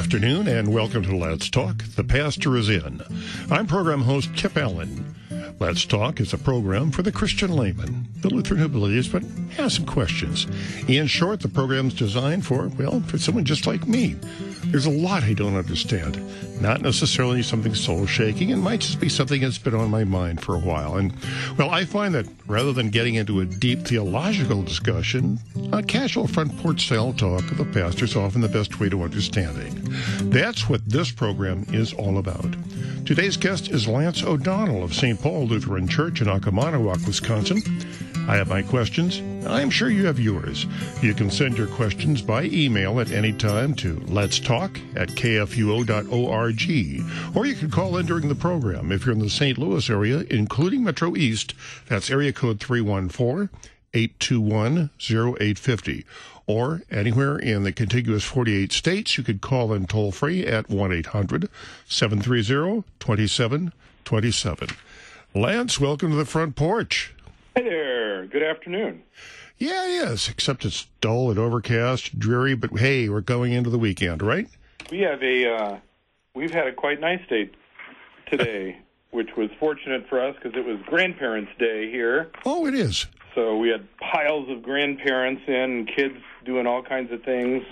afternoon and welcome to Let's Talk. The Pastor is in. I'm program host Kip Allen. Let's Talk is a program for the Christian layman, the Lutheran who believes but has some questions. In short, the program's designed for, well, for someone just like me. There's a lot I don't understand. Not necessarily something soul shaking. It might just be something that's been on my mind for a while. And, well, I find that rather than getting into a deep theological discussion, a casual front porch style talk with the pastor is often the best way to understanding. That's what this program is all about. Today's guest is Lance O'Donnell of St. Paul Lutheran Church in Oconomowoc, Wisconsin. I have my questions. I'm sure you have yours. You can send your questions by email at any time to let's talk at kfuo.org. Or you can call in during the program if you're in the St. Louis area, including Metro East. That's area code 314 821 0850 or anywhere in the contiguous 48 states, you could call in toll free at 1 800 730 2727. Lance, welcome to the front porch. Hey there. Good afternoon. Yeah, it is, except it's dull and overcast, dreary, but hey, we're going into the weekend, right? We have a, uh, we've had a quite nice day today, which was fortunate for us because it was Grandparents' Day here. Oh, it is. So we had piles of grandparents in, kids doing all kinds of things,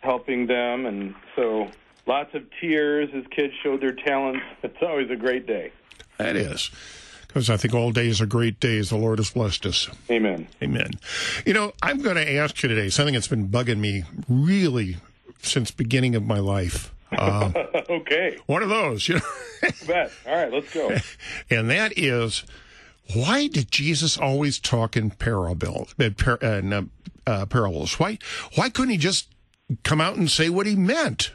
helping them, and so lots of tears as kids showed their talents. It's always a great day. That is. Because I think all days are great days. The Lord has blessed us. Amen. Amen. You know, I'm going to ask you today something that's been bugging me really since beginning of my life. Uh, okay. One of those, you know. bet. All right, let's go. And that is, why did Jesus always talk in parable, uh, par, uh, uh, parables? Why, why couldn't he just come out and say what he meant?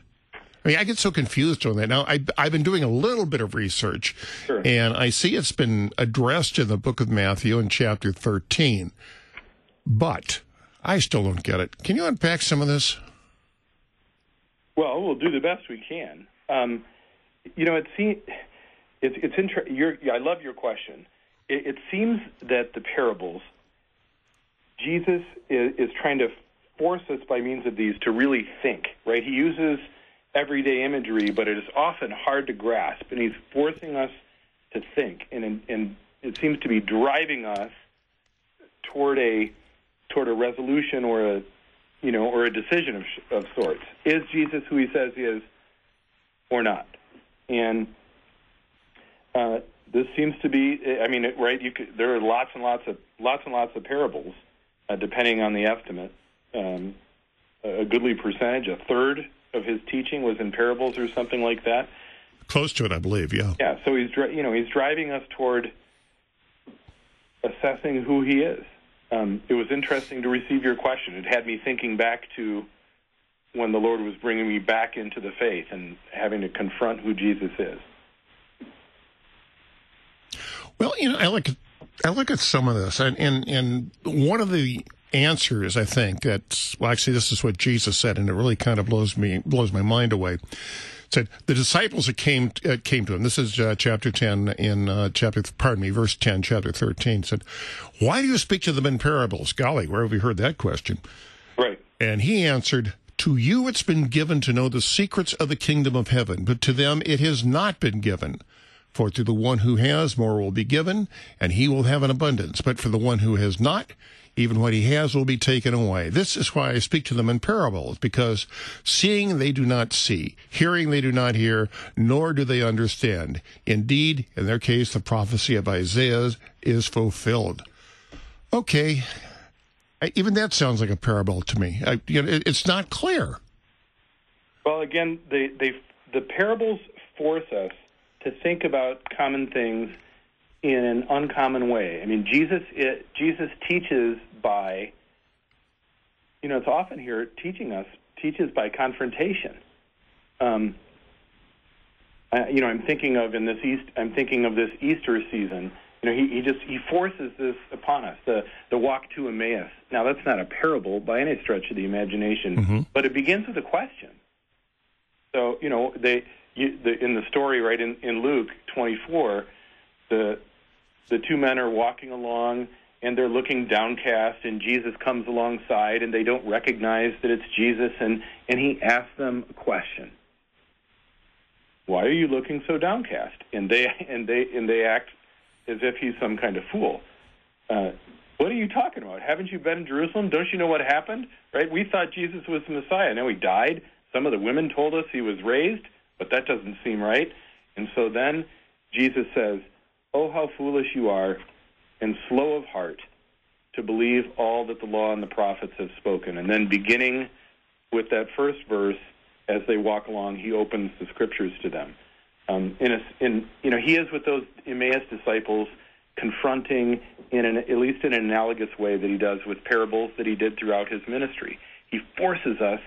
I mean, I get so confused on that. Now, I, I've been doing a little bit of research, sure. and I see it's been addressed in the book of Matthew in chapter 13, but I still don't get it. Can you unpack some of this? Well, we'll do the best we can. Um, you know, it seems it's it's interesting. I love your question. It, it, seems that the parables, Jesus is, is trying to force us by means of these to really think. Right? He uses everyday imagery, but it is often hard to grasp, and he's forcing us to think, and and it seems to be driving us toward a toward a resolution or a you know or a decision of of sorts. Is Jesus who he says he is, or not? And uh, this seems to be. I mean, right? You could, there are lots and lots of lots and lots of parables, uh, depending on the estimate. Um, a goodly percentage, a third of his teaching was in parables or something like that. Close to it, I believe. Yeah. Yeah. So he's you know he's driving us toward assessing who he is. Um, it was interesting to receive your question. It had me thinking back to when the Lord was bringing me back into the faith and having to confront who Jesus is. Well, you know, I look at I look at some of this, and and, and one of the answers I think that's well, actually, this is what Jesus said, and it really kind of blows me blows my mind away. It said the disciples that came uh, came to him. This is uh, chapter ten in uh, chapter pardon me, verse ten, chapter thirteen. Said, "Why do you speak to them in parables?" Golly, where have we heard that question? Right. And he answered, to you it's been given to know the secrets of the kingdom of heaven, but to them it has not been given. For to the one who has, more will be given, and he will have an abundance. But for the one who has not, even what he has will be taken away. This is why I speak to them in parables, because seeing they do not see, hearing they do not hear, nor do they understand. Indeed, in their case, the prophecy of Isaiah is fulfilled. Okay, even that sounds like a parable to me. I, you know, it, it's not clear. Well, again, they, they, the parables force us to think about common things in an uncommon way. I mean, Jesus it, Jesus teaches by you know, it's often here teaching us teaches by confrontation. Um, I, you know, I'm thinking of in this East. I'm thinking of this Easter season. You know, he, he just he forces this upon us the the walk to Emmaus. Now, that's not a parable by any stretch of the imagination, mm-hmm. but it begins with a question. So, you know, they you, the, in the story, right in, in Luke 24, the the two men are walking along, and they're looking downcast, and Jesus comes alongside, and they don't recognize that it's Jesus, and, and he asks them a question. Why are you looking so downcast? And they and they and they act as if he's some kind of fool. Uh, what are you talking about? Haven't you been in Jerusalem? Don't you know what happened? Right? We thought Jesus was the Messiah. Now he died. Some of the women told us he was raised, but that doesn't seem right. And so then Jesus says, "Oh, how foolish you are, and slow of heart to believe all that the law and the prophets have spoken." And then beginning with that first verse, as they walk along, he opens the scriptures to them. Um, in, a, in you know, he is with those Emmaus disciples, confronting in an, at least in an analogous way that he does with parables that he did throughout his ministry. He forces us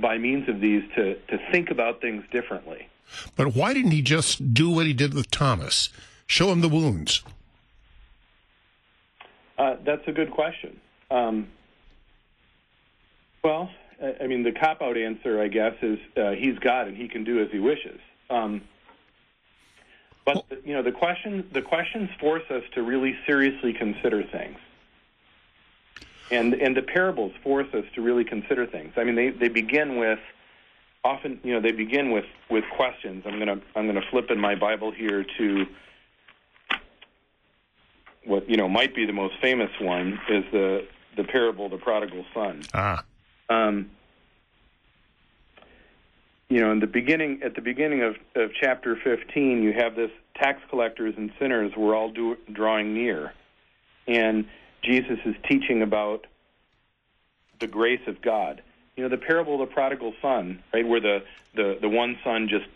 by means of these to to think about things differently. But why didn't he just do what he did with Thomas? Show him the wounds. Uh, that's a good question. Um, well, I mean, the cop out answer, I guess, is uh, he's God and he can do as he wishes. Um, but you know, the question the questions force us to really seriously consider things, and and the parables force us to really consider things. I mean, they they begin with often, you know, they begin with with questions. I'm gonna I'm gonna flip in my Bible here to what you know might be the most famous one is the the parable of the prodigal son. Ah. Um, you know, in the beginning, at the beginning of, of chapter 15, you have this tax collectors and sinners were all do, drawing near, and Jesus is teaching about the grace of God. You know, the parable of the prodigal son, right, where the the the one son just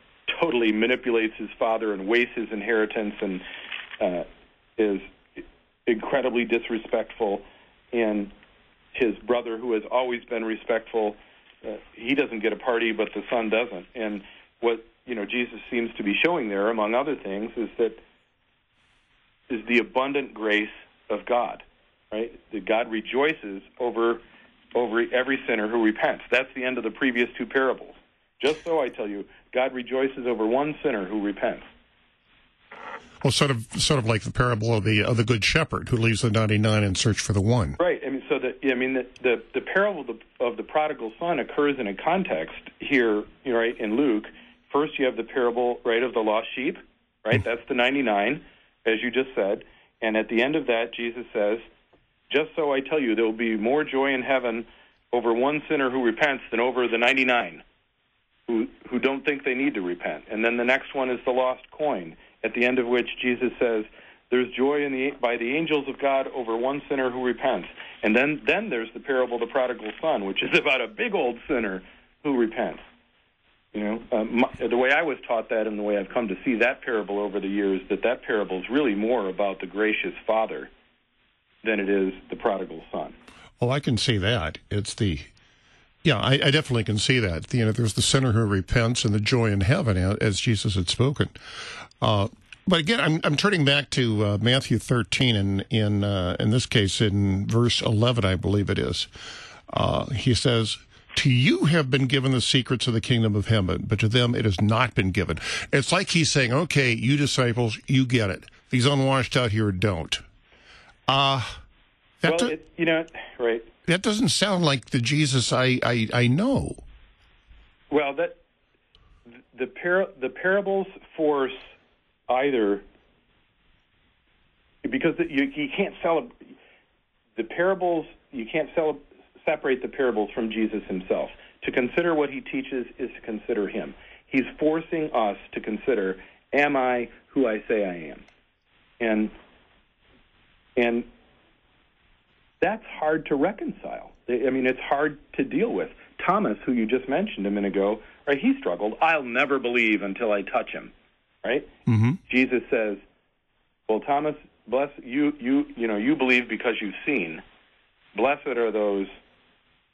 totally manipulates his father and wastes his inheritance and uh, is incredibly disrespectful, and his brother, who has always been respectful, uh, he doesn't get a party, but the son doesn't. And what you know Jesus seems to be showing there, among other things, is that is the abundant grace of God, right? That God rejoices over over every sinner who repents. That's the end of the previous two parables. Just so I tell you, God rejoices over one sinner who repents. Well, sort of, sort of like the parable of the of the good shepherd who leaves the ninety nine in search for the one. Right. I mean, so the I mean, the the, the parable of the, of the prodigal son occurs in a context here, right? In Luke, first you have the parable, right, of the lost sheep, right? Mm-hmm. That's the ninety nine, as you just said, and at the end of that, Jesus says, "Just so I tell you, there will be more joy in heaven over one sinner who repents than over the ninety nine who who don't think they need to repent." And then the next one is the lost coin at the end of which Jesus says, "There's joy in the by the angels of God over one sinner who repents." And then then there's the parable of the prodigal son, which is about a big old sinner who repents. You know, uh, my, the way I was taught that, and the way I've come to see that parable over the years, that that parable is really more about the gracious father than it is the prodigal son. Oh, I can see that. It's the yeah, I, I, definitely can see that. You know, there's the sinner who repents and the joy in heaven, as Jesus had spoken. Uh, but again, I'm, I'm turning back to uh, Matthew 13, and in uh, in this case, in verse 11, I believe it is. Uh, he says, "To you have been given the secrets of the kingdom of heaven, but to them it has not been given." It's like he's saying, "Okay, you disciples, you get it. These unwashed out here don't." Uh well, do- it, you know, right. That doesn't sound like the Jesus I I, I know. Well, that the par- the parables force either because you, you can't sell the parables. You can't separate the parables from Jesus himself. To consider what he teaches is to consider him. He's forcing us to consider: Am I who I say I am? And and that's hard to reconcile. I mean, it's hard to deal with. Thomas, who you just mentioned a minute ago, right? He struggled. I'll never believe until I touch him right? Mm-hmm. Jesus says, "Well, Thomas, bless you. You you know you believe because you've seen. Blessed are those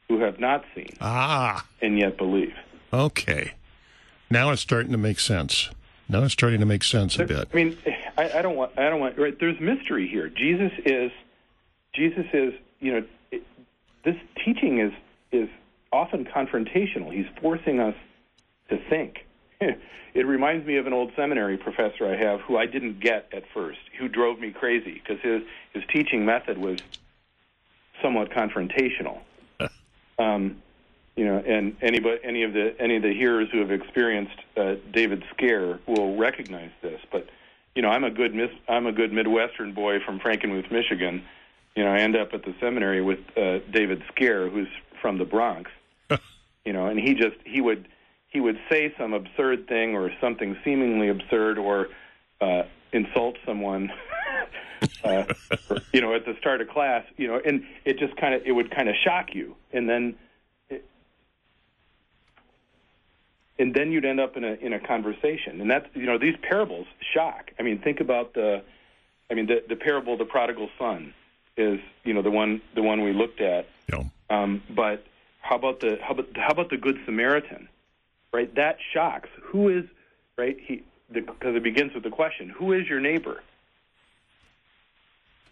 who have not seen ah and yet believe." Okay, now it's starting to make sense. Now it's starting to make sense there, a bit. I mean, I, I don't want. I don't want. Right? There's mystery here. Jesus is. Jesus is. You know, it, this teaching is is often confrontational. He's forcing us to think it reminds me of an old seminary professor I have who I didn't get at first, who drove me crazy because his his teaching method was somewhat confrontational. um, you know, and anybody, any of the any of the hearers who have experienced uh, David Scaer will recognize this. But you know, I'm a good mis- I'm a good Midwestern boy from Frankenmuth, Michigan. You know, I end up at the seminary with uh, David Scaer, who's from the Bronx. you know, and he just he would he would say some absurd thing or something seemingly absurd or uh, insult someone. uh, or, you know, at the start of class, you know, and it just kind of it would kind of shock you, and then and then you'd end up in a in a conversation, and that's you know these parables shock. I mean, think about the, I mean the the parable of the prodigal son is you know the one the one we looked at. Yeah. Um, but how about the how about how about the good Samaritan, right? That shocks. Who is right? He because it begins with the question: Who is your neighbor?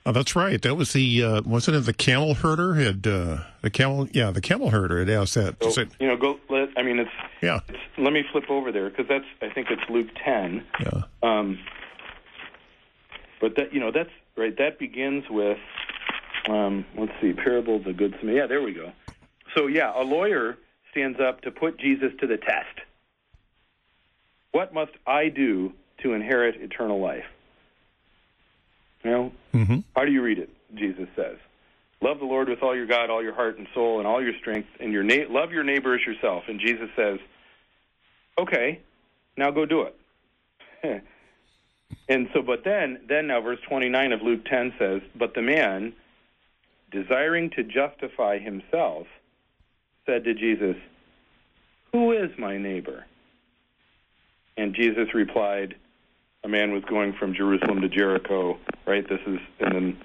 Oh, that's right. That was the uh, wasn't it the camel herder had uh, the camel? Yeah, the camel herder had asked that. So, Said, you know, go. Let, I mean, it's yeah, it's, let me flip over there because that's I think it's Luke ten. yeah. Um, but that you know that's right. That begins with um, let's see, parable of the good Samaritan. Yeah, there we go. So yeah, a lawyer stands up to put Jesus to the test. What must I do to inherit eternal life? You know, hmm how do you read it? Jesus says, "Love the Lord with all your God, all your heart and soul, and all your strength, and your na- love your neighbor as yourself." And Jesus says, "Okay, now go do it." and so, but then, then now, verse twenty-nine of Luke ten says, "But the man, desiring to justify himself, said to Jesus, Who is my neighbor?" And Jesus replied, a man was going from Jerusalem to Jericho, right? This is, and then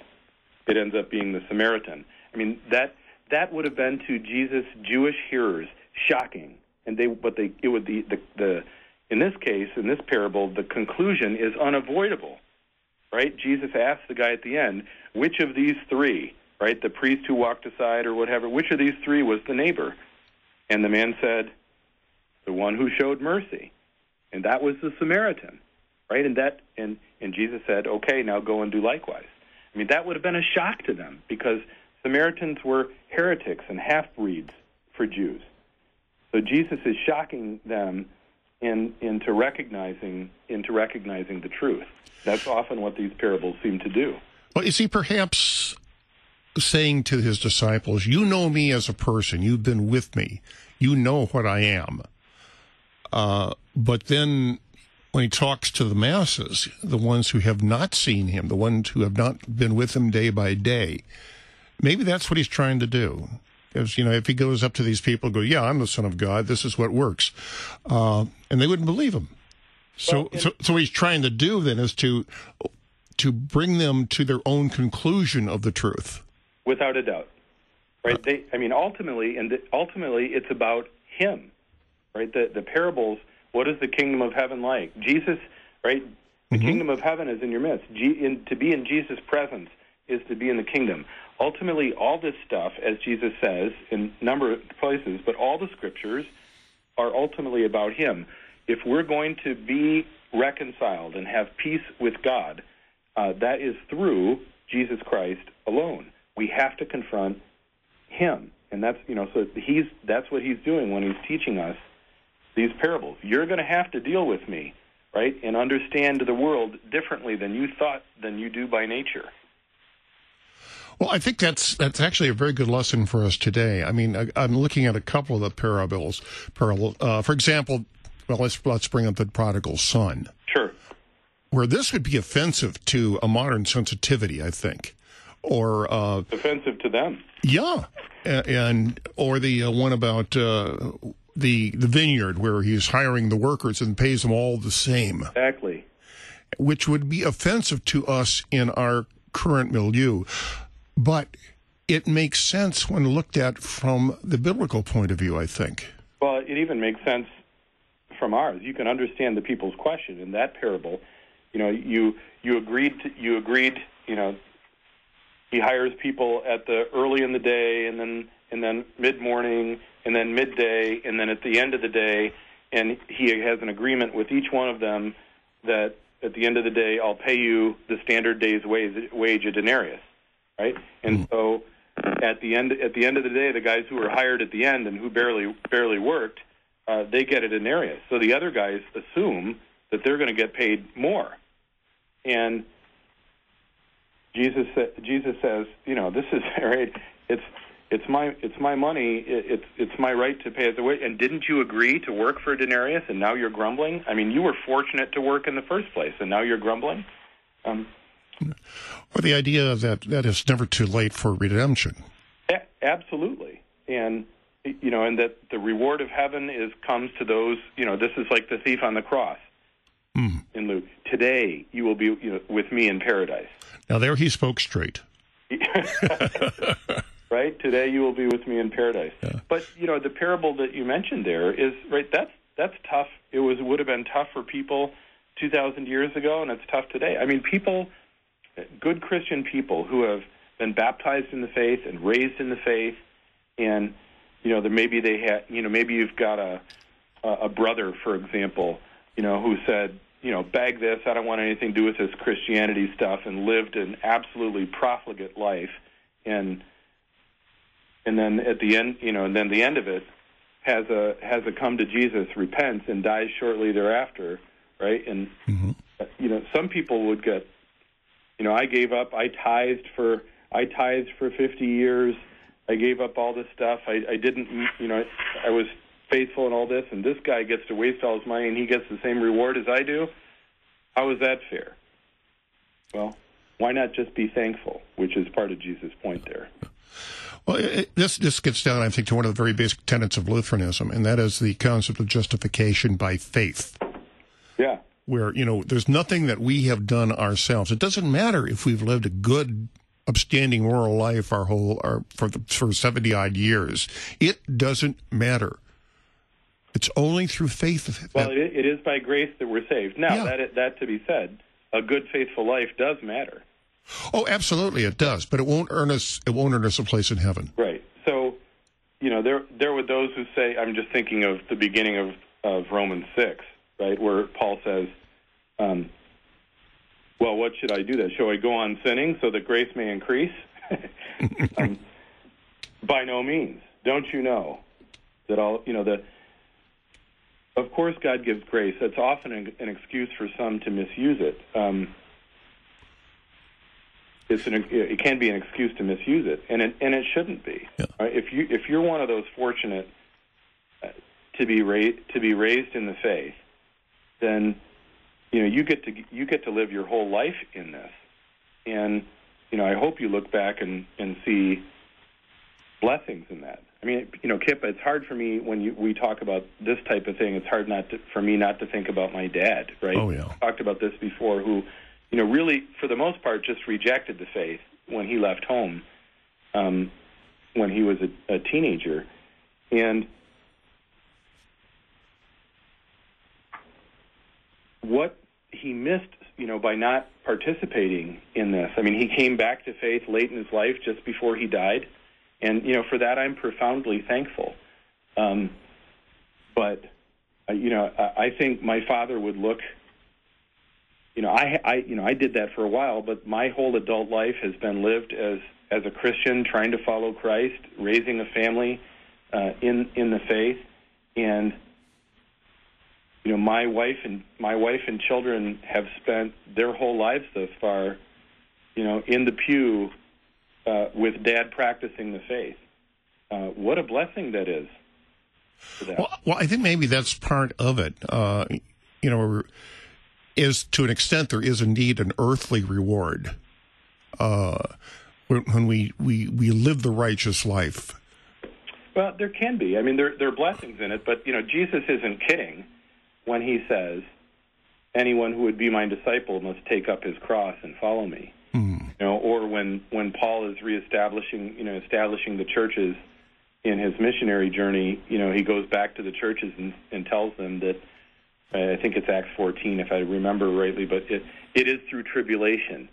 it ends up being the Samaritan. I mean, that that would have been to Jesus' Jewish hearers shocking, and they, but they, it would be the, the in this case, in this parable, the conclusion is unavoidable, right? Jesus asked the guy at the end, which of these three, right, the priest who walked aside or whatever, which of these three was the neighbor? And the man said, the one who showed mercy, and that was the Samaritan right? And that and and Jesus said, "Okay, now go and do likewise." I mean, that would have been a shock to them because Samaritans were heretics and half breeds for Jews. So Jesus is shocking them in, into recognizing into recognizing the truth. That's often what these parables seem to do. Well, is he perhaps saying to his disciples, "You know me as a person. You've been with me. You know what I am." Uh, but then when he talks to the masses, the ones who have not seen him, the ones who have not been with him day by day, maybe that's what he's trying to do. Because, you know, if he goes up to these people and go, yeah, I'm the son of God, this is what works, uh, and they wouldn't believe him. So, Well, so, so what he's trying to do then is to, to bring them to their own conclusion of the truth. without a doubt. Right? They, I mean, ultimately, and ultimately, it's about Him. Right? The the parables. What is the kingdom of heaven like? Jesus. Right? The kingdom of heaven is in your midst. G, in, to be in Jesus' presence is to be in the kingdom. Ultimately, all this stuff, as Jesus says in a number of places, but all the scriptures are ultimately about Him. If we're going to be reconciled and have peace with God, uh, that is through Jesus Christ alone. We have to confront Him, and that's you know so he's that's what he's doing when he's teaching us these parables. You're going to have to deal with me, right, and understand the world differently than you thought than you do by nature. Well, I think that's that's actually a very good lesson for us today. I mean, I, I'm looking at a couple of the parables. Parable, uh, for example, well, let's let's bring up the prodigal son, Sure. where this would be offensive to a modern sensitivity, I think, or uh, Offensive to them. yeah, A- and or the uh, one about uh, the the vineyard where he's hiring the workers and pays them all the same, Exactly. which would be offensive to us in our current milieu, but it makes sense when looked at from the biblical point of view. I think. Well, it even makes sense from ours. You can understand the people's question in that parable. You know, you you agreed to, you agreed. You know, he hires people at the early in the day, and then and then mid morning, and then midday, and then at the end of the day, and he has an agreement with each one of them that at the end of the day, I'll pay you the standard day's wage, wage a denarius, right? And so at the end at the end of the day, the guys who were hired at the end and who barely barely worked, uh, they get a denarius. So the other guys assume that they're going to get paid more, and Jesus Jesus says, you know, this is right. It's it's my it's my money. It's it's my right to pay it a wage. And didn't you agree to work for a denarius, and now you're grumbling? I mean, you were fortunate to work in the first place, and now you're grumbling. Um, or the idea that that it's never too late for redemption. A- absolutely, and you know, and that the reward of heaven is comes to those. You know, this is like the thief on the cross mm. in Luke. Today you will be you know, with me in paradise. Now there he spoke straight. right? Today you will be with me in paradise. Yeah. But you know, the parable that you mentioned there is right. That's that's tough. It was would have been tough for people two thousand years ago, and it's tough today. I mean, people, good Christian people who have been baptized in the faith and raised in the faith, and you know, there maybe they had, you know, maybe you've got a a brother, for example, you know, who said, you know, bag this. I don't want anything to do with this Christianity stuff, and lived an absolutely profligate life, and and then at the end, you know, and then the end of it has a has a come to Jesus, repents, and dies shortly thereafter, right? And mm-hmm. you know, some people would get, you know, I gave up. I tithed for I tithed for fifty years. I gave up all this stuff. I, I didn't, you know, I was faithful in all this, and this guy gets to waste all his money, and he gets the same reward as I do. How is that fair? Well, why not just be thankful, which is part of Jesus' point there. Well, it, this this gets down, I think, to one of the very basic tenets of Lutheranism, and that is the concept of justification by faith. Yeah. Where you know, there's nothing that we have done ourselves. It doesn't matter if we've lived a good, upstanding moral life our whole our for the, for seventy odd years. It doesn't matter. It's only through faith. That, well, it, it is by grace that we're saved. Now, Yeah. that that to be said, a good, faithful life does matter. Oh, absolutely, it does. But it won't earn us. It won't earn us a place in heaven. Right. So, you know, there there were those who say, I'm just thinking of the beginning of of Romans six, right, where Paul says, um, "Well, what should I do? Then shall I go on sinning so that grace may increase?" um, by no means. Don't you know that all you know that. Of course, God gives grace. That's often an, an excuse for some to misuse it. Um, it's an, it can be an excuse to misuse it, and it, and it shouldn't be. Yeah. Right? If you if you're one of those fortunate uh, to be ra- to be raised in the faith, then you know you get to you get to live your whole life in this, and you know I hope you look back and and see blessings in that. I mean, you know, Kip, it's hard for me when you, we talk about this type of thing. It's hard not to, for me not to think about my dad, right? Oh, yeah. Talked about this before. Who, you know, really for the most part just rejected the faith when he left home, um, when he was a, a teenager, and what he missed, you know, by not participating in this. I mean, he came back to faith late in his life, just before he died, and you know, for that I'm profoundly thankful. Um, but uh, you know, I, I think my father would look. You know, I, I, you know, I did that for a while, but my whole adult life has been lived as as a Christian, trying to follow Christ, raising a family uh, in in the faith, and you know, my wife and my wife and children have spent their whole lives thus far, you know, in the pew uh, with Dad practicing the faith. Uh, what a blessing that is. Well, well, I think maybe that's part of it. Uh, you know, is to an extent there is indeed an earthly reward uh, when, when we, we we live the righteous life. Well, there can be. I mean, there there are blessings in it, but you know, Jesus isn't kidding when he says, "Anyone who would be my disciple must take up his cross and follow me." Mm. You know, or when when Paul is reestablishing, you know, establishing the churches in his missionary journey, you know, he goes back to the churches and, and tells them that I think it's Acts 14, if I remember rightly, but it it is through tribulation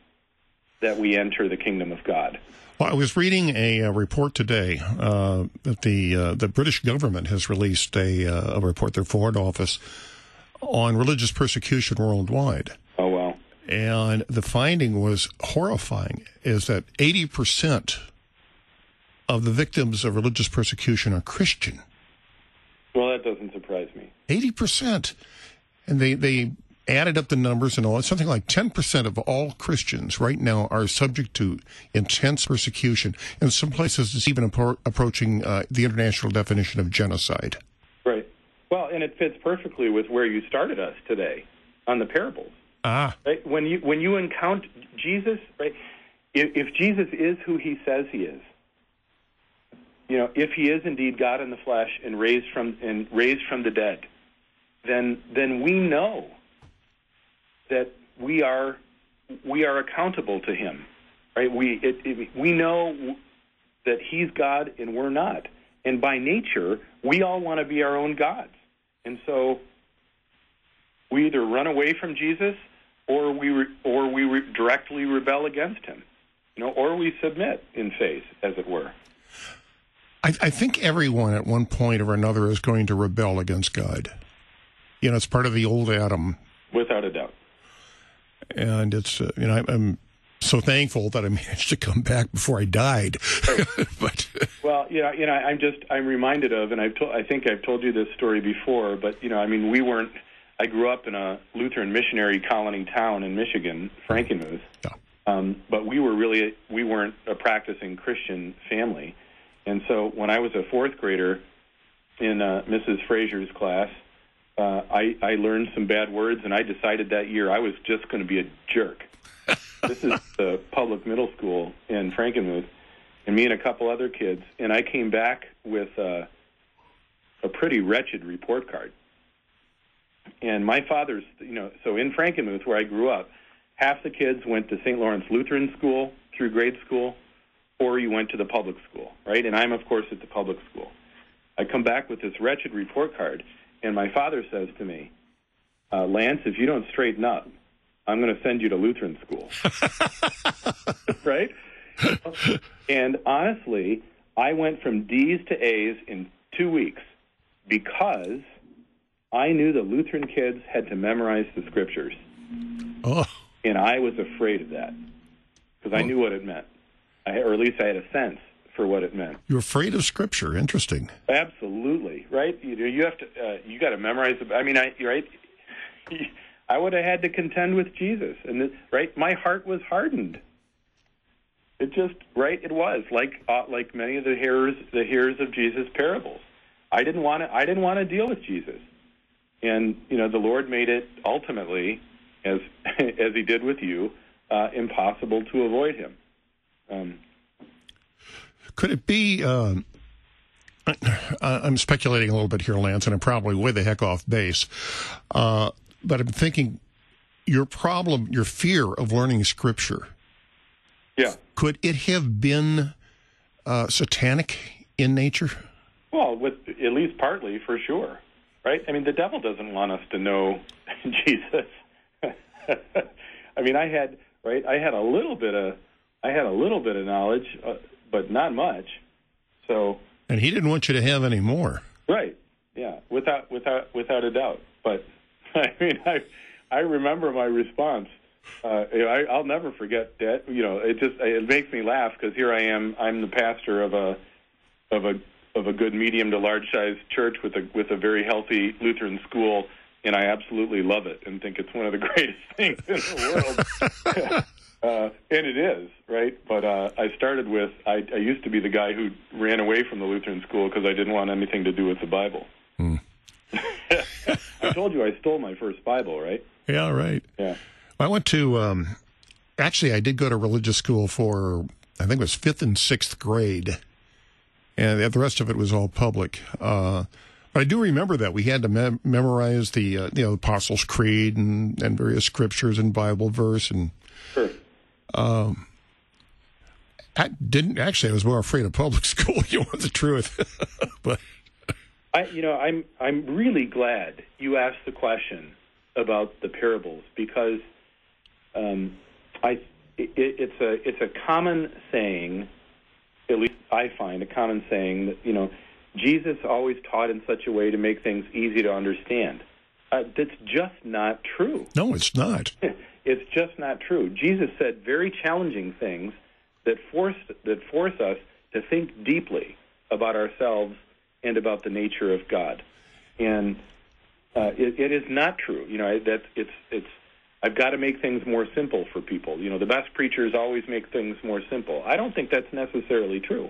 that we enter the kingdom of God. Well, I was reading a, a report today uh, that the uh, the British government has released a, uh, a report, their Foreign Office, on religious persecution worldwide. Oh well. And the finding was horrifying: is that eighty percent of the victims of religious persecution are Christian. Well, that doesn't surprise me. Eighty percent, and they they added up the numbers and all, something like 10% of all Christians right now are subject to intense persecution. In some places, it's even appro- approaching uh, the international definition of genocide. Right. Well, and it fits perfectly with where you started us today on the parables. Ah. Right? When you when you encounter Jesus, right? If, if Jesus is who he says he is, you know, if he is indeed God in the flesh and raised from and raised from the dead, then then we know that we are we are accountable to him right? We it, it, we know that he's god and we're not. And by nature we all want to be our own gods. And so we either run away from jesus or we re, or we re, directly rebel against him you know or we submit in faith as it were. I, I think everyone at one point or another is going to rebel against god you know it's part of the old adam without a doubt and it's uh, you know I'm so thankful that I managed to come back before I died. but well, you know, you know, I'm just I'm reminded of, and I've told I think I've told you this story before, but you know, I mean, we weren't. I grew up in a Lutheran missionary colony town in Michigan, Frankenmuth. Yeah. Um, but we were really we weren't a practicing Christian family, and so when I was a fourth grader in uh, Mrs. Fraser's class, uh, I, I learned some bad words, and I decided that year I was just going to be a jerk. this is the public middle school in Frankenmuth, and me and a couple other kids, and I came back with uh, a pretty wretched report card. And my father's, you know, so in Frankenmuth, where I grew up, half the kids went to St. Lorenz Lutheran School through grade school, or you went to the public school, right? And I'm, of course, at the public school. I come back with this wretched report card, and my father says to me, uh, Lance, if you don't straighten up, I'm going to send you to Lutheran school. right? and honestly, I went from D's to A's in two weeks because I knew the Lutheran kids had to memorize the scriptures. Oh. And I was afraid of that because I oh. knew what it meant, I, or at least I had a sense for what it meant. You're afraid of Scripture. Interesting. Absolutely, right? You you have to uh, you got to memorize. The, I mean, I right. I would have had to contend with Jesus, and the, right, my heart was hardened. It just right. It was like uh, like many of the hearers the hearers of Jesus' parables. I didn't want to. I didn't want to deal with Jesus, and you know the Lord made it ultimately, as as He did with you, uh, impossible to avoid Him. Um, could it be? Uh, I'm speculating a little bit here, Lance, and I'm probably way the heck off base. Uh, but I'm thinking your problem, your fear of learning Scripture. Yeah. Could it have been uh, satanic in nature? Well, with at least partly, for sure. Right? I mean, the devil doesn't want us to know Jesus. I mean, I had right. I had a little bit of I had a little bit of knowledge. Uh, but not much. So. And he didn't want you to have any more. Right. Yeah. Without without without a doubt. But I mean, I I remember my response. Uh, I, I'll never forget that. You know, it just it makes me laugh because here I am. I'm the pastor of a of a of a good medium to large size church with a with a very healthy Lutheran school, and I absolutely love it and think it's one of the greatest things in the world. Uh, and it is right, but uh, I started with I, I used to be the guy who ran away from the Lutheran school because I didn't want anything to do with the Bible. Hmm. I told you I stole my first Bible, right? Yeah, right. Yeah. I went to um, actually I did go to religious school for I think it was fifth and sixth grade, and the rest of it was all public. Uh, but I do remember that we had to mem- memorize the uh, you know the Apostles' Creed and, and various scriptures and Bible verse and. Sure. Um, I didn't actually. I was more afraid of public school. You want the truth, but I, you know, I'm I'm really glad you asked the question about the parables because um, I it, it's a it's a common saying, at least I find a common saying that you know Jesus always taught in such a way to make things easy to understand. Uh, that's just not true. No, it's not. it's just not true. Jesus said very challenging things that force that force us to think deeply about ourselves and about the nature of God. And uh, it, it is not true. You know that it's it's. I've got to make things more simple for people. You know, the best preachers always make things more simple. I don't think that's necessarily true.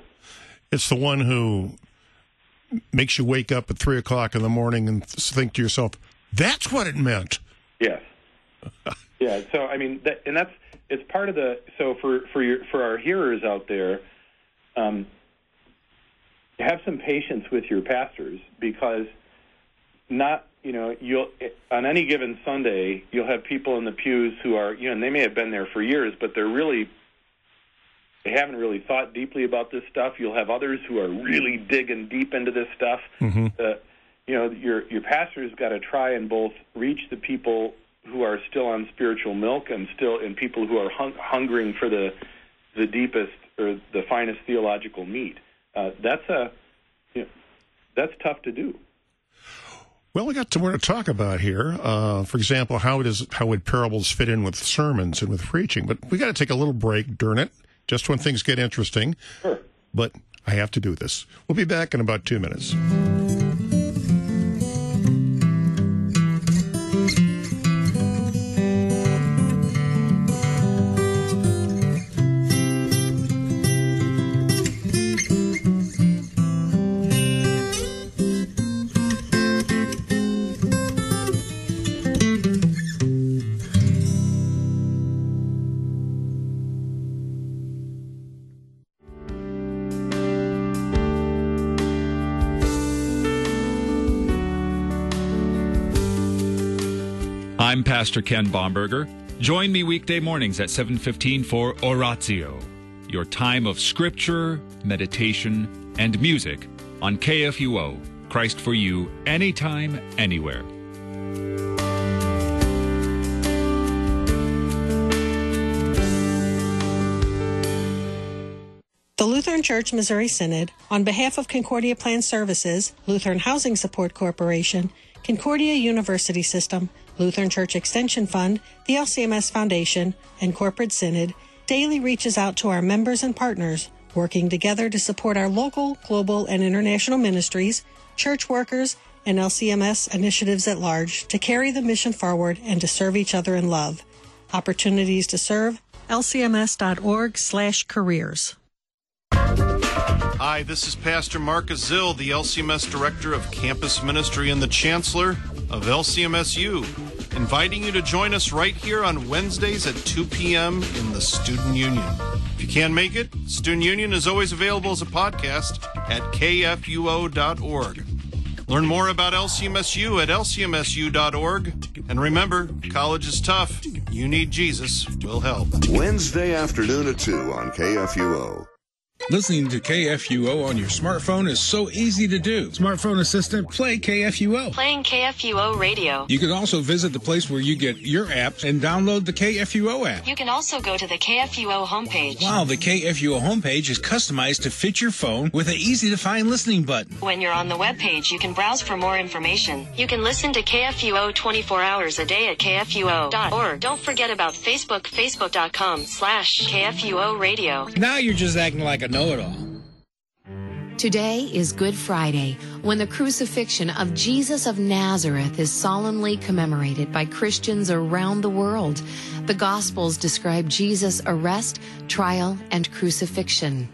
It's the one who makes you wake up at three o'clock in the morning and think to yourself, "That's what it meant." Yes. yeah. So I mean, that, and that's it's part of the. So for for your for our hearers out there, um, have some patience with your pastors because not you know you'll on any given Sunday you'll have people in the pews who are you know and they may have been there for years but they're really they haven't really thought deeply about this stuff. You'll have others who are really digging deep into this stuff. Mm-hmm. Uh, you know your your pastor's got to try and both reach the people who are still on spiritual milk and still and people who are hung, hungering for the the deepest or the finest theological meat. Uh, that's a you know, that's tough to do. Well, we got more to talk about here. Uh, for example, how does how would parables fit in with sermons and with preaching? But we got to take a little break during it, just when things get interesting. Sure. But I have to do this. We'll be back in about two minutes. Pastor Ken Bomberger. Join me weekday mornings at 7:15 for Oratio, your time of scripture, meditation, and music on KFUO. Christ for you anytime anywhere. The Lutheran Church Missouri Synod, on behalf of Concordia Plan Services, Lutheran Housing Support Corporation, Concordia University System, Lutheran Church Extension Fund, the LCMS Foundation, and Corporate Synod, daily reaches out to our members and partners, working together to support our local, global, and international ministries, church workers, and LCMS initiatives at large to carry the mission forward and to serve each other in love. Opportunities to serve, lcms.org slash careers. Hi, this is Pastor Marcus Zill, the LCMS Director of Campus Ministry and the Chancellor of LCMSU, inviting you to join us right here on Wednesdays at 2 p.m. in the Student Union. If you can't make it, Student Union is always available as a podcast at kfuo.org. Learn more about LCMSU at lcmsu.org. And remember, college is tough. You need Jesus. We'll help. Wednesday afternoon at 2 on KFUO. Listening to KFUO on your smartphone is so easy to do. Smartphone assistant, play KFUO. Playing KFUO radio. You can also visit the place where you get your apps and download the KFUO app. You can also go to the KFUO homepage. Wow, the KFUO homepage is customized to fit your phone with an easy to find listening button. When you're on the webpage, you can browse for more information. You can listen to KFUO 24 hours a day at KFUO.org. Don't forget about Facebook, facebook.com slash KFUO radio. Now you're just acting like a know it all. Today is Good Friday, when the crucifixion of Jesus of Nazareth is solemnly commemorated by Christians around the world. The Gospels describe Jesus' arrest, trial, and crucifixion.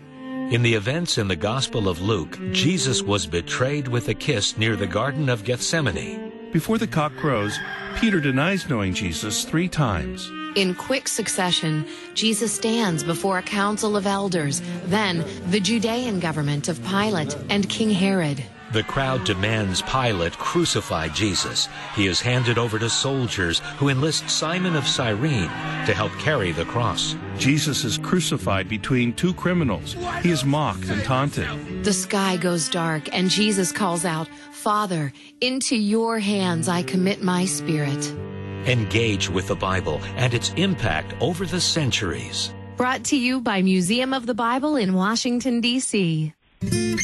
In the events in the Gospel of Luke, Jesus was betrayed with a kiss near the Garden of Gethsemane. Before the cock crows, Peter denies knowing Jesus three times. In quick succession, Jesus stands before a council of elders, then the Judean government of Pilate and King Herod. The crowd demands Pilate crucify Jesus. He is handed over to soldiers who enlist Simon of Cyrene to help carry the cross. Jesus is crucified between two criminals. He is mocked and taunted. The sky goes dark and Jesus calls out, Father, into your hands I commit my spirit. Engage with the Bible and its impact over the centuries. Brought to you by Museum of the Bible in Washington, D.C. Yeah,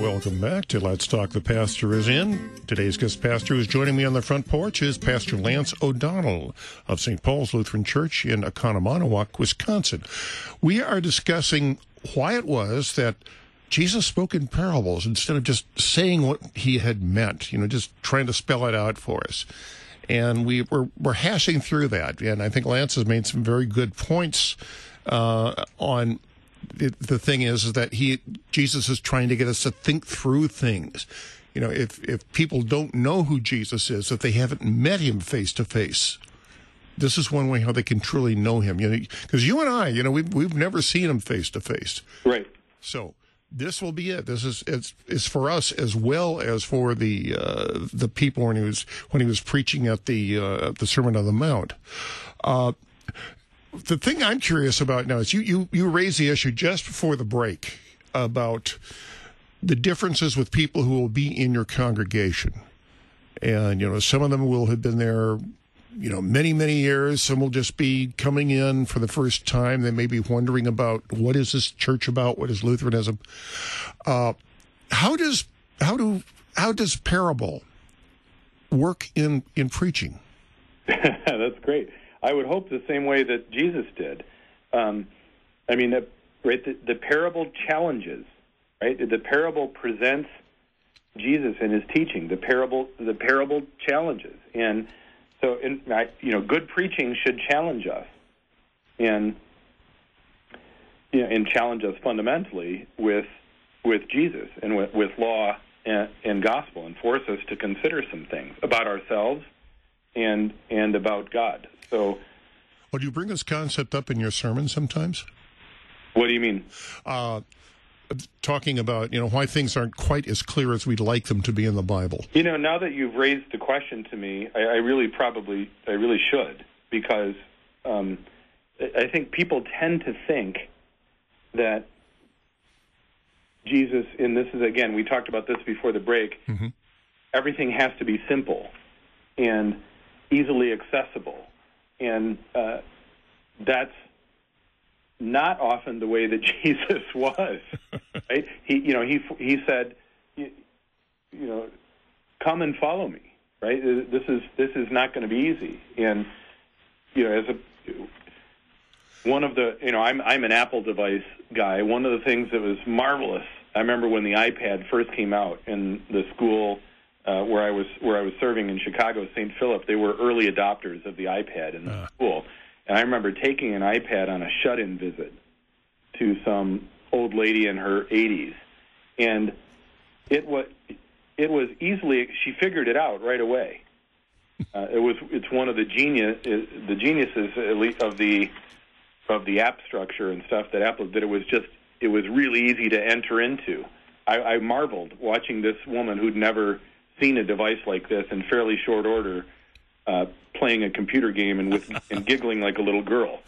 welcome back to Let's Talk. The pastor is in. Today's guest pastor who's joining me on the front porch is Pastor Lance O'Donnell of St. Paul's Lutheran Church in Oconomowoc, Wisconsin. We are discussing why it was that Jesus spoke in parables instead of just saying what he had meant, you know, just trying to spell it out for us. And we were, we're hashing through that. And I think Lance has made some very good points uh, on the, the thing is, is that he Jesus is trying to get us to think through things. You know, if if people don't know who Jesus is, if they haven't met him face to face, this is one way how they can truly know him. You know, because you and I, you know, we've we've never seen him face to face. Right. So this will be it. This is it's is for us as well as for the uh, the people when he was when he was preaching at the uh, the Sermon on the Mount. Uh, the thing I'm curious about now is you you you raised the issue just before the break about the differences with people who will be in your congregation, and you know some of them will have been there you know, many, many years. Some will just be coming in for the first time. They may be wondering about what is this church about? What is Lutheranism? Uh, how does how do how does parable work in in preaching? That's great. I would hope the same way that Jesus did. Um, I mean, the, right? The, the parable challenges, right? The parable presents Jesus and his teaching. The parable, the parable challenges, and so, in, you know, good preaching should challenge us, and you know, and challenge us fundamentally with with Jesus and with, with law and, and gospel, and force us to consider some things about ourselves and and about God. So, well, do you bring this concept up in your sermon sometimes? What do you mean? Uh, talking about you know why things aren't quite as clear as we'd like them to be in the Bible. You know, now that you've raised the question to me, I, I really probably I really should because um, I think people tend to think that Jesus, and this is again we talked about this before the break. Mm-hmm. Everything has to be simple and easily accessible, and uh, that's not often the way that Jesus was. right? He, you know, he he said, you, you know, come and follow me. Right? This is this is not going to be easy. And you know, as a one of the, you know, I'm I'm an Apple device guy. One of the things that was marvelous. I remember when the iPad first came out in the school uh, where I was where I was serving in Chicago, St. Philip. They were early adopters of the iPad in the uh. school and I remember taking an iPad on a shut-in visit to some old lady in her 80s, and it was it was easily she figured it out right away. Uh, it was it's one of the genius the geniuses at least of the of the app structure and stuff that Apple did. It was just it was really easy to enter into. I, I marveled watching this woman who'd never seen a device like this in fairly short order uh, playing a computer game and with and giggling like a little girl.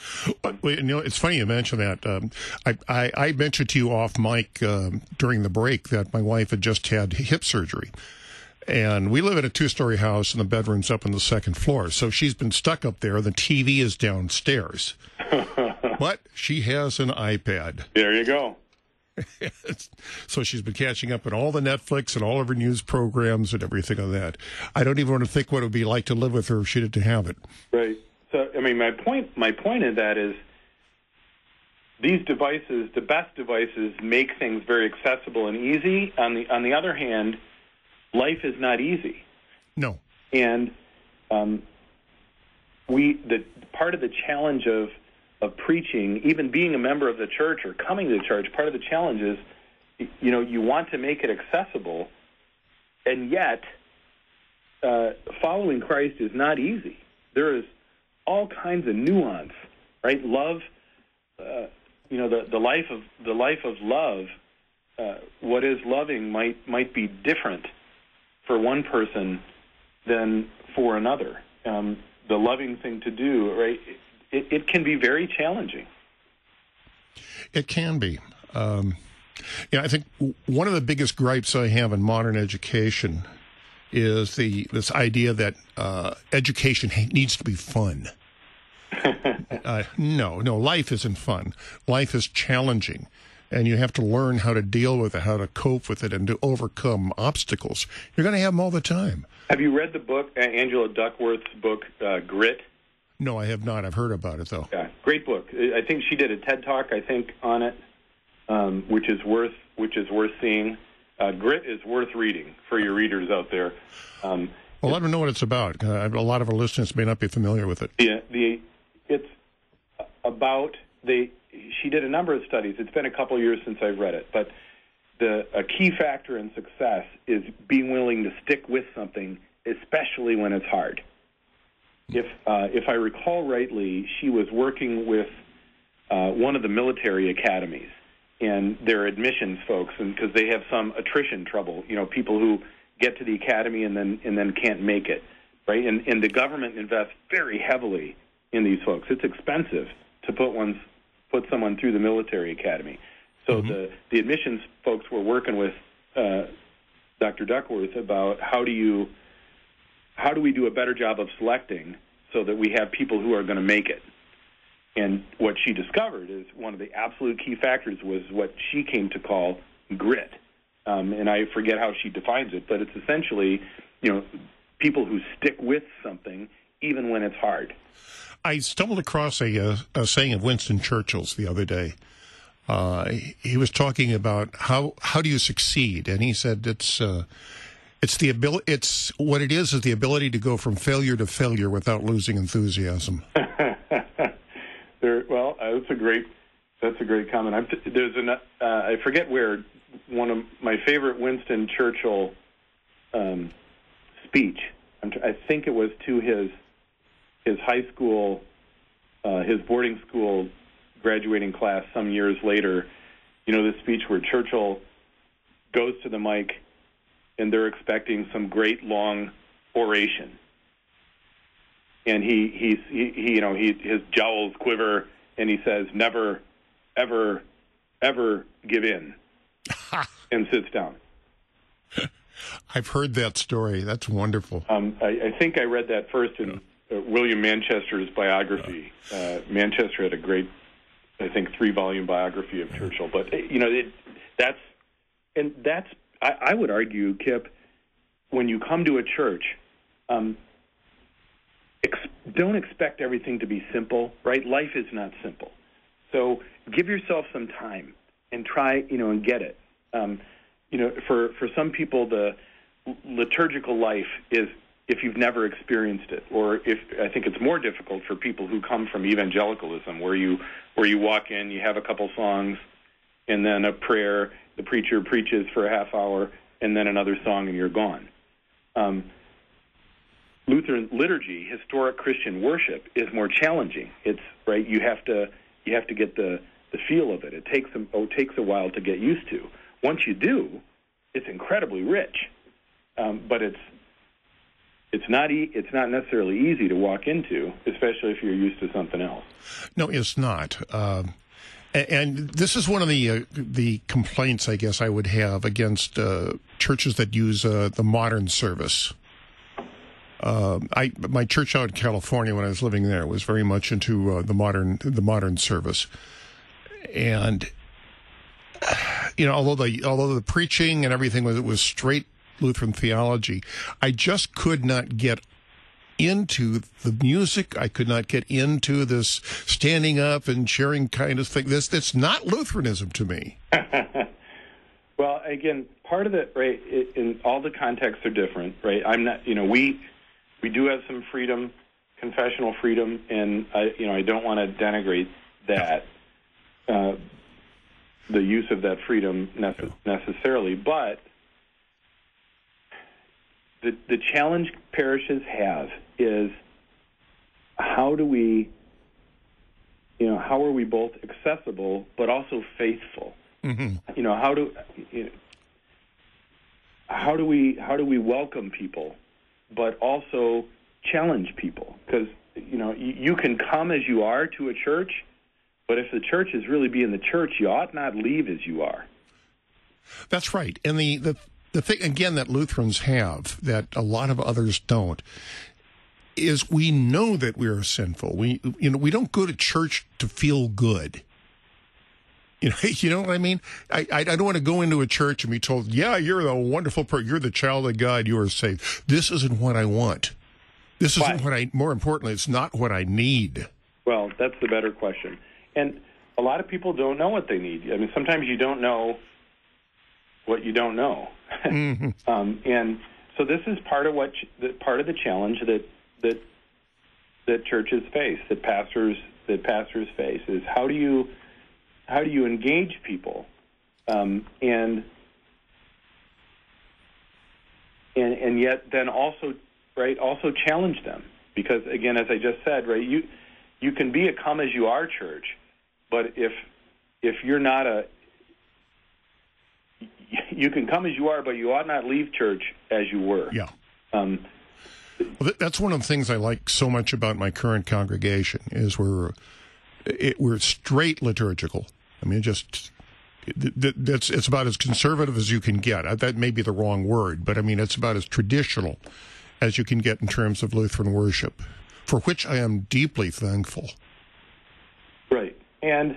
But you know, it's funny you mention that. Um, I, I, I mentioned to you off mic um, during the break that my wife had just had hip surgery. And we live in a two story house, and the bedroom's up on the second floor. So she's been stuck up there. The TV is downstairs. but she has an iPad. There you go. so she's been catching up on all the Netflix and all of her news programs and everything on that. I don't even want to think what it would be like to live with her if she didn't have it. Right. So I mean, my point my point in that is these devices, the best devices, make things very accessible and easy. On the on the other hand, life is not easy. No. And um, we the part of the challenge of of preaching, even being a member of the church or coming to the church, part of the challenge is, you know, you want to make it accessible, and yet uh, following Christ is not easy. There is all kinds of nuance, right? Love, uh, you know, the, the life of the life of love. Uh, what is loving might might be different for one person than for another. Um, the loving thing to do, right? It, it can be very challenging. It can be. Um, yeah, I think one of the biggest gripes I have in modern education is the this idea that uh, education needs to be fun. uh, no, no, life isn't fun. Life is challenging, and you have to learn how to deal with it, how to cope with it, and to overcome obstacles. You're going to have them all the time. Have you read the book, Angela Duckworth's book, uh, Grit? No, I have not. I've heard about it though. Yeah, great book. I think she did a TED talk, I think, on it, um, which is worth which is worth seeing. Uh, Grit is worth reading for your readers out there. Um, well, let them know what it's about. Uh, a lot of our listeners may not be familiar with it. Yeah, the it's about the. She did a number of studies. It's been a couple years since I've read it, but the a key factor in success is being willing to stick with something, especially when it's hard. If uh, if I recall rightly, she was working with uh, one of the military academies and their admissions folks, and because they have some attrition trouble, you know, people who get to the academy and then and then can't make it, right? And and the government invests very heavily in these folks. It's expensive to put one's put someone through the military academy. So mm-hmm. the the admissions folks were working with uh, Dr. Duckworth about how do you how do we do a better job of selecting so that we have people who are going to make it? And what she discovered is one of the absolute key factors was what she came to call grit. Um, and I forget how she defines it, but it's essentially, you know, people who stick with something even when it's hard. I stumbled across a, a, a saying of Winston Churchill's the other day. Uh, he was talking about how how do you succeed, and he said it's uh, it's the ability. It's what it is is the ability to go from failure to failure without losing enthusiasm. there, well, uh, that's a great that's a great comment. I'm t- there's an uh, I forget where one of my favorite Winston Churchill um, speech. T- i think it was to his his high school, uh, his boarding school graduating class some years later. You know, this speech where Churchill goes to the mic and they're expecting some great long oration. And he, he's, he, he, you know, he, his jowls quiver, and he says, "Never, ever, ever give in," and sits down. I've heard that story. That's wonderful. Um, I, I, think I read that first in uh, William Manchester's biography. Uh, Manchester had a great, I think, three-volume biography of Churchill. But you know, it, that's and that's I, I would argue, Kip, when you come to a church, um, ex- don't expect everything to be simple, right? Life is not simple. So give yourself some time and try, you know, and get it. Um, you know, for for some people, the liturgical life is if you've never experienced it, or if I think it's more difficult for people who come from evangelicalism, where you where you walk in, you have a couple songs, and then a prayer, the preacher preaches for a half hour, and then another song, and you're gone. Um, Lutheran liturgy, historic Christian worship, is more challenging. It's right. You have to you have to get the the feel of it. It takes a, oh, it takes a while to get used to. Once you do, it's incredibly rich, um, but it's it's not e- it's not necessarily easy to walk into, especially if you're used to something else. No, it's not. Um, and this is one of the uh, the complaints I guess I would have against uh, churches that use uh, the modern service. Um, I my church out in California when I was living there was very much into uh, the modern the modern service, and you know although the although the preaching and everything was was straight Lutheran theology, I just could not get into the music. I could not get into this standing up and cheering kind of thing. This that's not Lutheranism to me. well, again, part of it, right? It, in all the contexts are different, right? I'm not, you know, we we do have some freedom, confessional freedom, and I, you know, I don't want to denigrate that. Uh, the use of that freedom nece- necessarily, but the, the challenge parishes have is how do we, you know, how are we both accessible but also faithful? Mm-hmm. You know, how do you know, how do we how do we welcome people, but also challenge people? Because you know, you, you can come as you are to a church, but if the church is really being the church, you ought not leave as you are. That's right. And the, the the thing again that Lutherans have that a lot of others don't is we know that we are sinful. We you know we don't go to church to feel good. You know, you know what I mean. I, I, I don't want to go into a church and be told, "Yeah, you're the wonderful person. You're the child of God. You are saved." This isn't what I want. This isn't what I. More importantly, it's not what I need. Well, that's the better question. And a lot of people don't know what they need. I mean, sometimes you don't know what you don't know. Mm-hmm. um, and so this is part of what part of the challenge that that that churches face, that pastors that pastors face, is how do you how do you engage people? Um, and and and yet then also right also challenge them. Because again as I just said right you you can be a come as you are church but if if you're not a you can come as you are but you ought not leave church as you were. Yeah. um, that's one of the things I like so much about my current congregation is we're it, we're straight liturgical. I mean, just that's it's about as conservative as you can get. Uh, That may be the wrong word, but I mean it's about as traditional as you can get in terms of Lutheran worship, for which I am deeply thankful. Right. And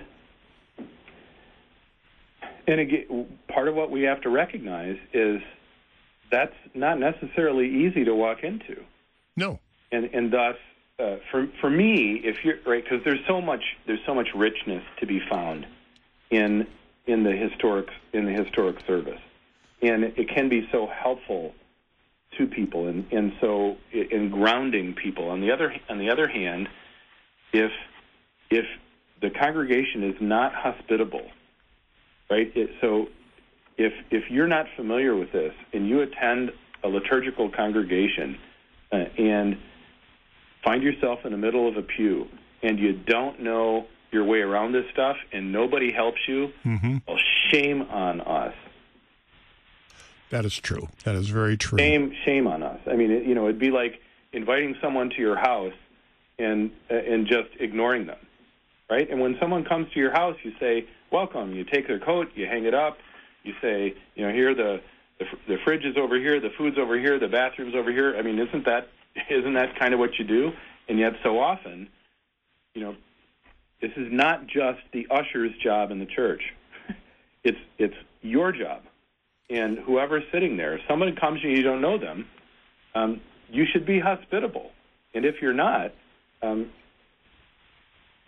and again, part of what we have to recognize is that's not necessarily easy to walk into. No. And and thus, uh, for for me, if you're right, because there's so much there's so much richness to be found in in the historic in the historic service, and it can be so helpful to people, and and so in grounding people. On the other on the other hand, if if the congregation is not hospitable, right? It, so if if you're not familiar with this and you attend a liturgical congregation uh, and find yourself in the middle of a pew and you don't know your way around this stuff and nobody helps you, Mm-hmm. well, shame on us. That is true. That is very true. Shame, shame on us. I mean, it, you know, it'd be like inviting someone to your house and uh, and just ignoring them, right? And when someone comes to your house, you say, "Welcome." You take their coat, you hang it up, you say, "You know, here the the, fr- the fridge is over here, the food's over here, the bathroom's over here." I mean, isn't that isn't that kind of what you do? And yet, so often, you know, this is not just the usher's job in the church. It's it's your job and whoever's sitting there, if someone comes and you don't know them, um, you should be hospitable. And if you're not, um,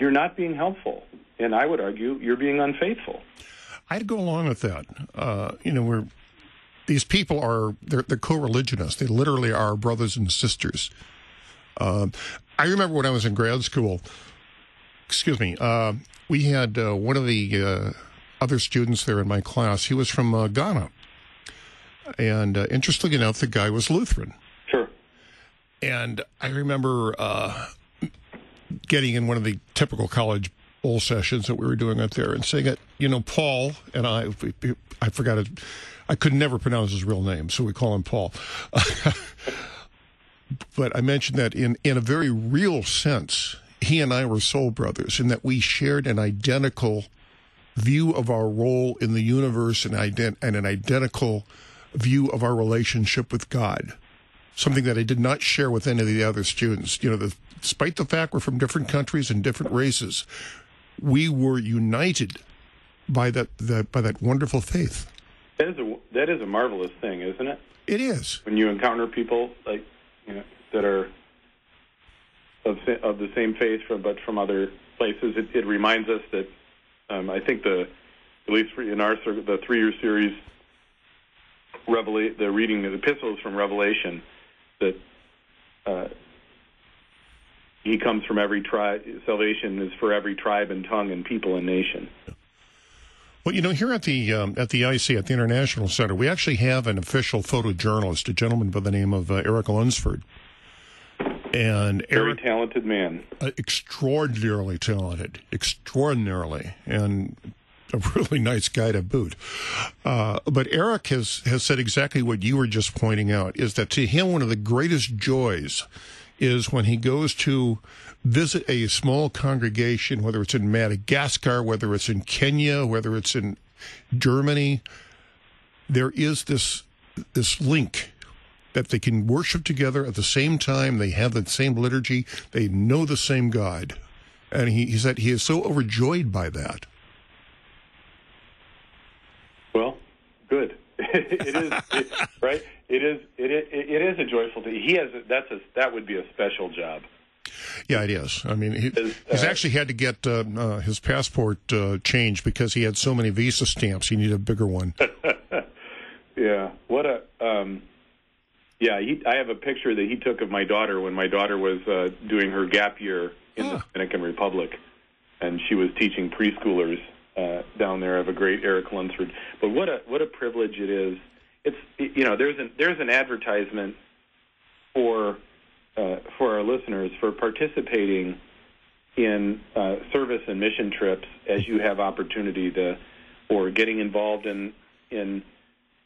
you're not being helpful. And I would argue you're being unfaithful. I'd go along with that. Uh, you know, we're these people are they're, they're co-religionists. They literally are brothers and sisters. Um, I remember when I was in grad school. Excuse me. Uh, we had uh, one of the uh, other students there in my class. He was from uh, Ghana, and uh, interestingly enough, the guy was Lutheran. Sure. And I remember uh, getting in one of the typical college bowl sessions that we were doing up there and saying it. You know, Paul and I, we- I forgot it. I could never pronounce his real name, so we call him Paul. but I mentioned that in, in a very real sense, he and I were soul brothers in that we shared an identical view of our role in the universe and, ident- and an identical view of our relationship with God. Something that I did not share with any of the other students. You know, the, despite the fact we're from different countries and different races, we were united by that, that by that wonderful faith. That is a that is a marvelous thing, isn't it? It is. When you encounter people like you know that are of of the same faith from but from other places, it, it reminds us that um, I think the at least in our the three year series, Revela- the reading of the epistles from Revelation, that uh, he comes from every tribe. Salvation is for every tribe and tongue and people and nation. Well, you know, here at the um, at the IC at the International Center, we actually have an official photojournalist, a gentleman by the name of uh, Erik Lunsford, and Very Erik, talented man. uh, extraordinarily talented, extraordinarily, and a really nice guy to boot. Uh, but Erik has has said exactly what you were just pointing out: is that to him one of the greatest joys is when he goes to visit a small congregation, whether it's in Madagascar, whether it's in Kenya, whether it's in Germany. There is this this link that they can worship together at the same time. They have the same liturgy. They know the same God, and he, he said he is so overjoyed by that. Well, good. it is it, right. It is. It, it it is a joyful thing. He has. A, that's a. That would be a special job. Yeah, it is. I mean, he, he's actually had to get uh, uh, his passport uh, changed because he had so many visa stamps. He needed a bigger one. yeah. What a. Um, yeah, he, I have a picture that he took of my daughter when my daughter was uh, doing her gap year in the Dominican Republic, and she was teaching preschoolers uh, down there. I have a great Erik Lunsford. But what a what a privilege it is. It's you know there's an there's an advertisement for uh, for our listeners for participating in uh, service and mission trips as you have opportunity to, or getting involved in in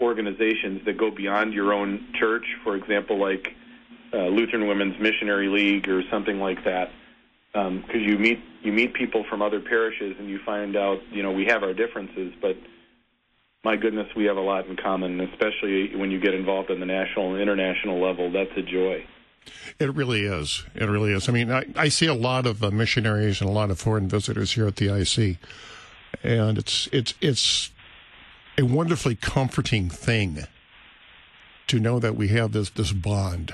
organizations that go beyond your own church. For example, like uh, Lutheran Women's Missionary League or something like that, because um, you meet you meet people from other parishes and you find out you know we have our differences, but my goodness, we have a lot in common, especially when you get involved on the national and international level. That's a joy. It really is. It really is. I mean, I, I see a lot of uh, missionaries and a lot of foreign visitors here at the IC, and it's it's it's a wonderfully comforting thing to know that we have this this bond.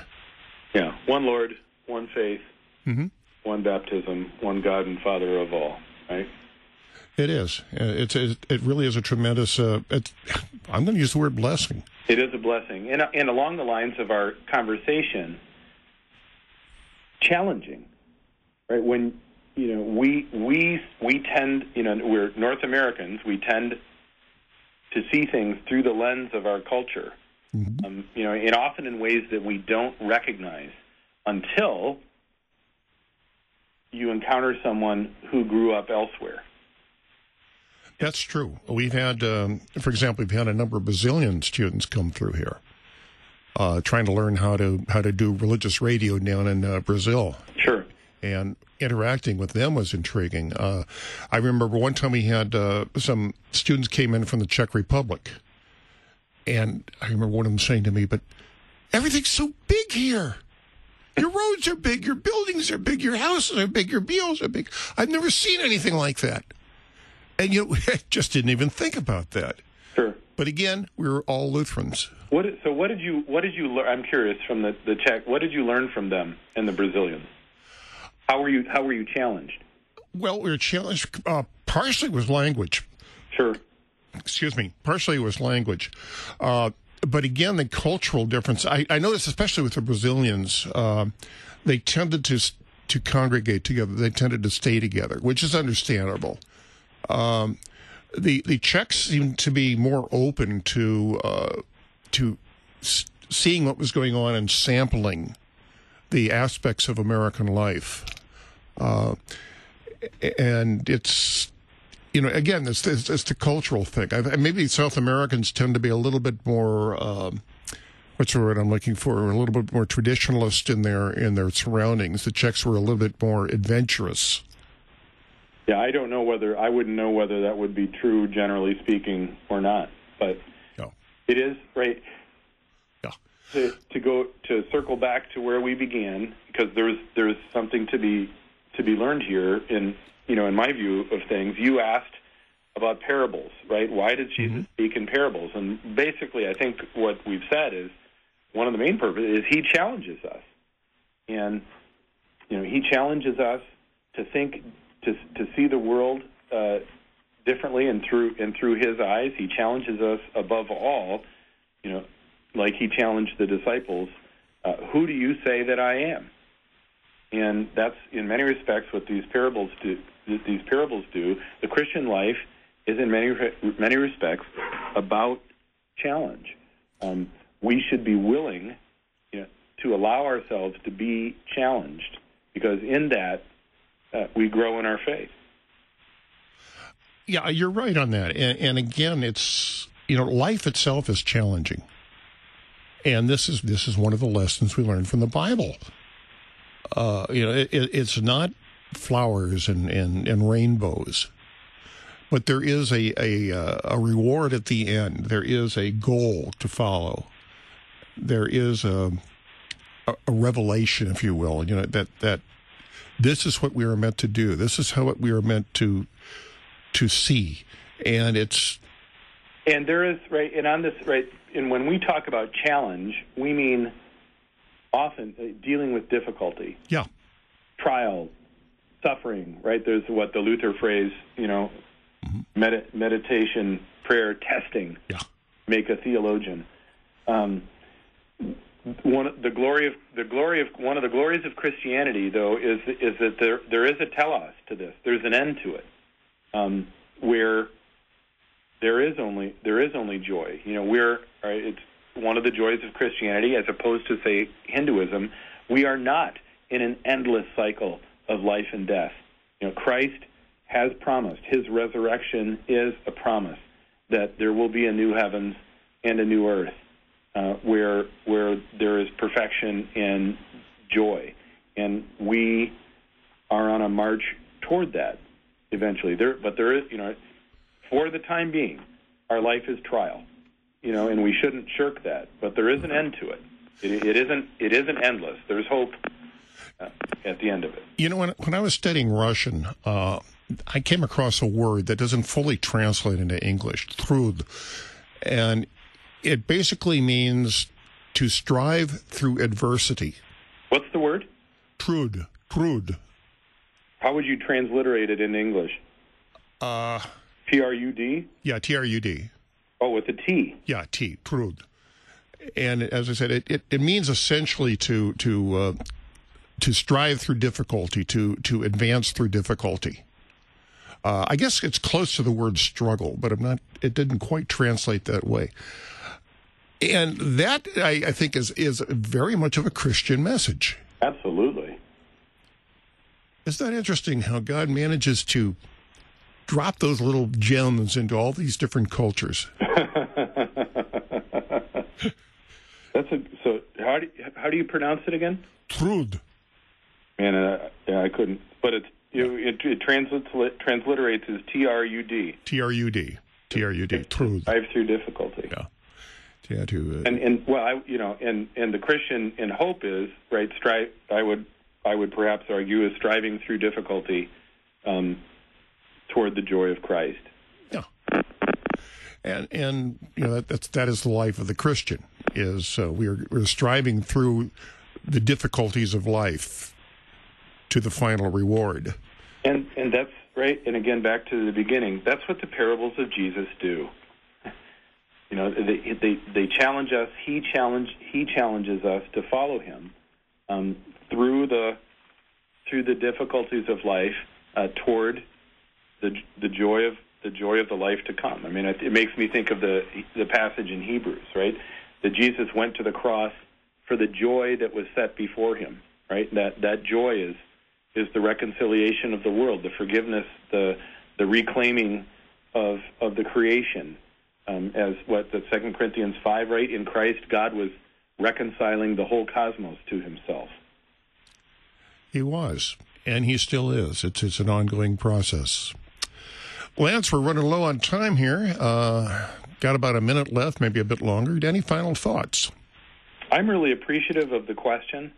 Yeah, one Lord, one faith, mm-hmm. one baptism, one God and Father of all. Right. It is. Uh, it's it, it really is a tremendous. Uh, I'm going to use the word blessing. It is a blessing, and and along the lines of our conversation, challenging, right? When you know we we we tend, you know, we're North Americans. We tend to see things through the lens of our culture, mm-hmm. um, you know, and often in ways that we don't recognize until you encounter someone who grew up elsewhere. That's true. We've had, um, for example, we've had a number of Brazilian students come through here, uh, trying to learn how to how to do religious radio down in uh, Brazil. Sure. And interacting with them was intriguing. Uh, I remember one time we had uh, some students came in from the Czech Republic, and I remember one of them saying to me, "But everything's so big here." Your roads are big, your buildings are big, your houses are big, your bills are big. I've never seen anything like that. And you know, just didn't even think about that. Sure. But again, we were all Lutherans. What, so what did you what did you learn? I'm curious from the the Czech. What did you learn from them and the Brazilians? How were you how were you challenged? Well, we were challenged uh, partially with language. Sure. Excuse me. Partially was language. Uh, but again, the cultural difference. I, I noticed, especially with the Brazilians, uh, they tended to to congregate together. They tended to stay together, which is understandable. Um, the the Czechs seemed to be more open to uh, to s- seeing what was going on and sampling the aspects of American life. Uh, and it's you know again it's, it's, it's the cultural thing. I, maybe South Americans tend to be a little bit more. Um, what's the word I'm looking for? A little bit more traditionalist in their in their surroundings. The Czechs were a little bit more adventurous. Yeah, I don't know whether I wouldn't know whether that would be true, generally speaking, or not. But no. it is right. Yeah. To, to go to circle back to where we began, because there's there's something to be to be learned here. In you know, in my view of things, you asked about parables, right? Why did Jesus mm-hmm. speak in parables? And basically, I think what we've said is one of the main purposes is he challenges us, and you know, he challenges us to think to to see the world uh, differently and through and through his eyes. He challenges us above all, you know, like he challenged the disciples. Uh, Who do you say that I am? And that's in many respects what these parables do. These parables do. The Christian life is in many many respects about challenge. Um, we should be willing you know, to allow ourselves to be challenged because in that uh, we grow in our faith. Yeah, you're right on that. And, and again, it's you know, life itself is challenging, and this is this is one of the lessons we learn from the Bible. Uh, you know, it, it's not flowers and, and, and rainbows, but there is a a, uh, a reward at the end. There is a goal to follow. there is a, a, a revelation, if you will, you know that that this is what we are meant to do. This is how we are meant to to see, and it's and there is right, and on this right, and when we talk about challenge, we mean often uh, dealing with difficulty. Yeah. Trial, suffering. Right. There's what the Luther phrase, you know, mm-hmm. med- meditation, prayer, testing. Yeah. Make a theologian. Um, one the glory of the glory of one of the glories of Christianity, though, is is that there there is a telos to this. There's an end to it, um, where there is only there is only joy. You know, we're right, it's one of the joys of Christianity, as opposed to say Hinduism. We are not in an endless cycle of life and death. You know, Christ has promised. His resurrection is a promise that there will be a new heavens and a new earth uh, where where there is perfection and joy, and we are on a march toward that eventually. There, but there is, you know, for the time being, our life is trial, you know, and we shouldn't shirk that. But there is an end to it. It, it isn't. It isn't endless. There's hope uh, at the end of it. You know, when when I was studying Russian. Uh, I came across a word that doesn't fully translate into English, trud. And it basically means to strive through adversity. What's the word? Trud. Trud. How would you transliterate it in English? Uh, T R U D? Yeah, T R U D. Oh, with a T. Yeah, T. Trud. And as I said, it, it, it means essentially to to uh, to strive through difficulty, to to advance through difficulty. Uh, I guess it's close to the word struggle, but I'm not. It didn't quite translate that way. And that, I, I think, is, is very much of a Christian message. Absolutely. Isn't that interesting how God manages to drop those little gems into all these different cultures? That's a so. How do you, how do you pronounce it again? Trud. Man, uh, yeah, I couldn't. But it's it, it translates transliterates as T R U D. T R U D. T R U D. Trud. Drive through difficulty. Yeah yeah, to uh, and and well, I, you know, and and the Christian in hope is right. Strive. I would I would perhaps argue is striving through difficulty um, toward the joy of Christ. Yeah, and and you know that that's that is the life of the Christian. Is uh, we're we're striving through the difficulties of life to the final reward. And and that's right. And again, back to the beginning. That's what the parables of Jesus do. You know, they they, they challenge us. He challenge he challenges us to follow him um, through the through the difficulties of life uh, toward the the joy of the joy of the life to come. I mean, it, it makes me think of the the passage in Hebrews, right? That Jesus went to the cross for the joy that was set before him, right? That that joy is is the reconciliation of the world, the forgiveness, the the reclaiming of of the creation, um, as what the Second Corinthians five, right? In Christ, God was reconciling the whole cosmos to Himself. He was, and he still is. It's it's an ongoing process. Lance, we're running low on time here. Uh, got about a minute left, maybe a bit longer. Any final thoughts? I'm really appreciative of the question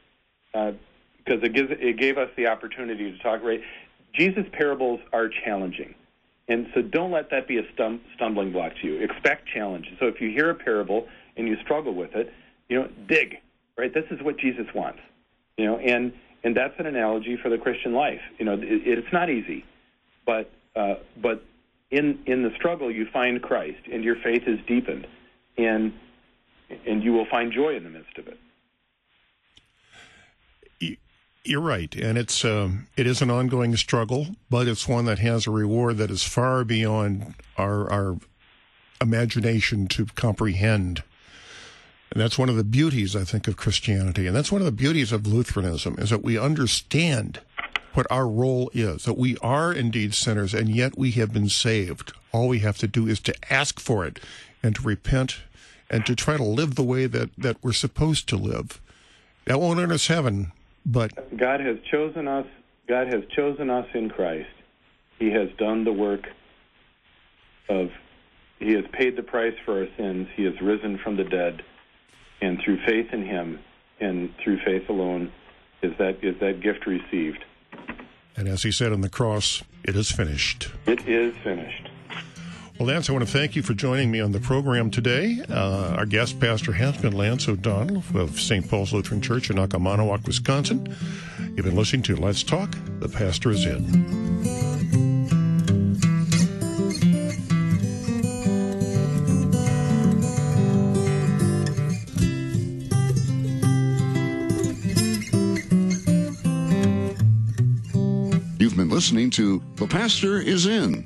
because uh, it gives it gave us the opportunity to talk. Right, Jesus' parables are challenging. And so don't let that be a stum- stumbling block to you. Expect challenge. So if you hear a parable and you struggle with it, you know, dig, right? This is what Jesus wants. You know, and and that's an analogy for the Christian life. You know, it, it's not easy, but uh, but in in the struggle you find Christ and your faith is deepened, and and you will find joy in the midst of it. You're right, and it's um, it is an ongoing struggle, but it's one that has a reward that is far beyond our our imagination to comprehend. And that's one of the beauties, I think, of Christianity, and that's one of the beauties of Lutheranism is that we understand what our role is, that we are indeed sinners, and yet we have been saved. All we have to do is to ask for it and to repent and to try to live the way that, that we're supposed to live. That won't earn us heaven, but God has chosen us. God has chosen us in Christ. He has done the work of. He has paid the price for our sins. He has risen from the dead, and through faith in Him and through faith alone is that is that gift received. And as he said on the cross, it is finished. It is finished. Well, Lance, I want to thank you for joining me on the program today. Uh, our guest pastor has been Lance O'Donnell of St. Paul's Lutheran Church in Oconomowoc, Wisconsin. You've been listening to Let's Talk. The pastor is in. You've been listening to The Pastor is In,